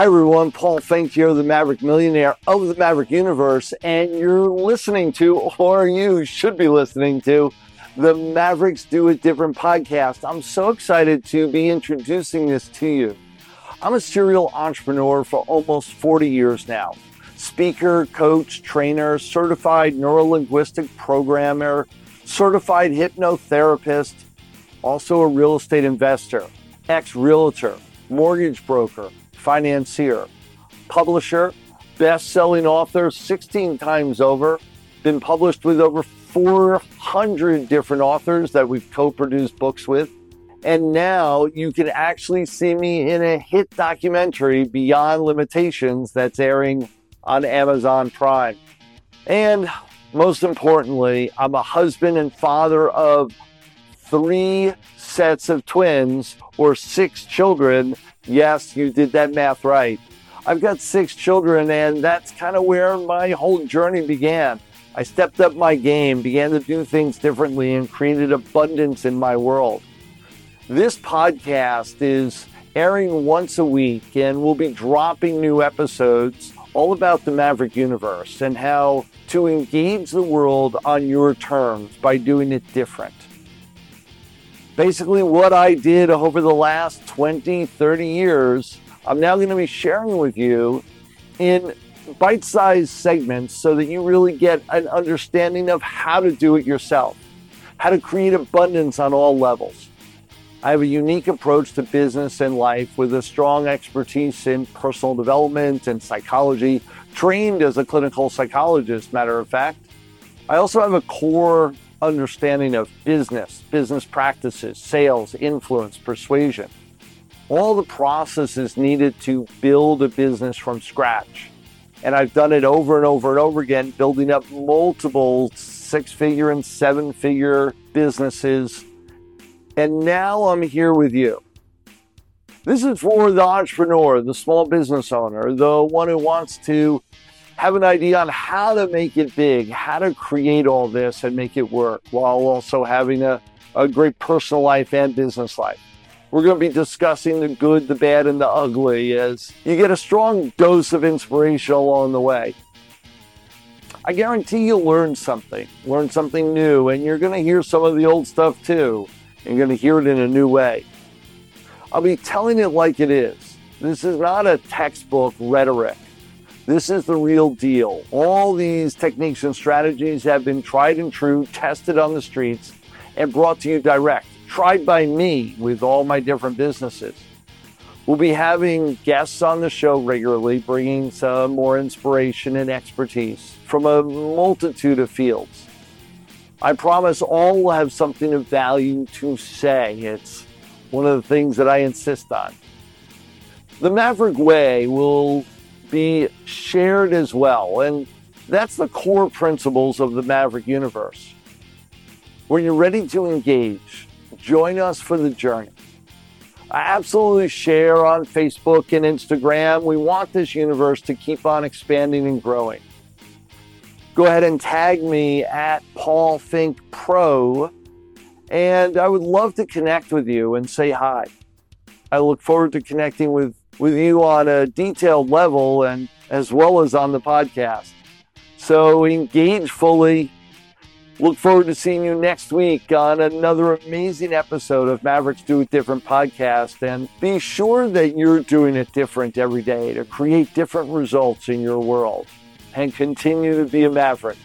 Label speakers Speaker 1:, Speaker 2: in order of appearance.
Speaker 1: Hi, everyone. Paul Finck here, the Maverick Millionaire of the Maverick Universe, and you're listening to, or you should be listening to, the Mavericks Do It Different podcast. I'm so excited to be introducing this to you. I'm a serial entrepreneur for almost 40 years now. Speaker, coach, trainer, certified neurolinguistic programmer, certified hypnotherapist, also a real estate investor, ex realtor, mortgage broker financier, publisher, best selling author 16 times over, been published with over 400 different authors that we've co produced books with. And now you can actually see me in a hit documentary, Beyond Limitations, that's airing on Amazon Prime. And most importantly, I'm a husband and father of three sets of twins or six children Yes, you did that math right. I've got six children, and that's kind of where my whole journey began. I stepped up my game, began to do things differently, and created abundance in my world. This podcast is airing once a week, and we'll be dropping new episodes all about the Maverick universe and how to engage the world on your terms by doing it different basically what I did over the last 20, 30 years, I'm now going to be sharing with you in bite sized segments so that you really get an understanding of how to do it yourself, how to create abundance on all levels. I have a unique approach to business and life with a strong expertise in personal development and psychology, trained as a clinical psychologist, matter of fact. I also have a core understanding of business, business practices, sales, influence, persuasion. All the processes needed to build a business from scratch. And I've done it over and over and over again, building up multiple six figure and seven figure businesses. And now I'm here with you. This is for the entrepreneur, the small business owner, the one who wants to have an idea on how to make it big, how to create all this and make it work while also having a, a great personal life and business life. We're going to be discussing the good, the bad, and the ugly as you get a strong dose of inspiration along the way. I guarantee you'll learn something, learn something new, and you're going to hear some of the old stuff too. And you're going to hear it in a new way. I'll be telling it like it is. This is not a textbook rhetoric. This is the real deal. All these techniques and strategies have been tried and true, tested on the streets, and brought to you direct, tried by me with all my different businesses. We'll be having guests on the show regularly, bringing some more inspiration and expertise from a multitude of fields. I promise all will have something of value to say. It's one of the things that I insist on. The Maverick Way will be shared as well. And that's the core principles of the Maverick universe. When you're ready to engage, join us for the journey. I absolutely share on Facebook and Instagram. We want this universe to keep on expanding and growing. Go ahead and tag me at Paul Finck Pro, and I would love to connect with you and say hi. I look forward to connecting with with you on a detailed level and as well as on the podcast. So engage fully. Look forward to seeing you next week on another amazing episode of Mavericks Do It Different podcast. And be sure that you're doing it different every day to create different results in your world and continue to be a maverick.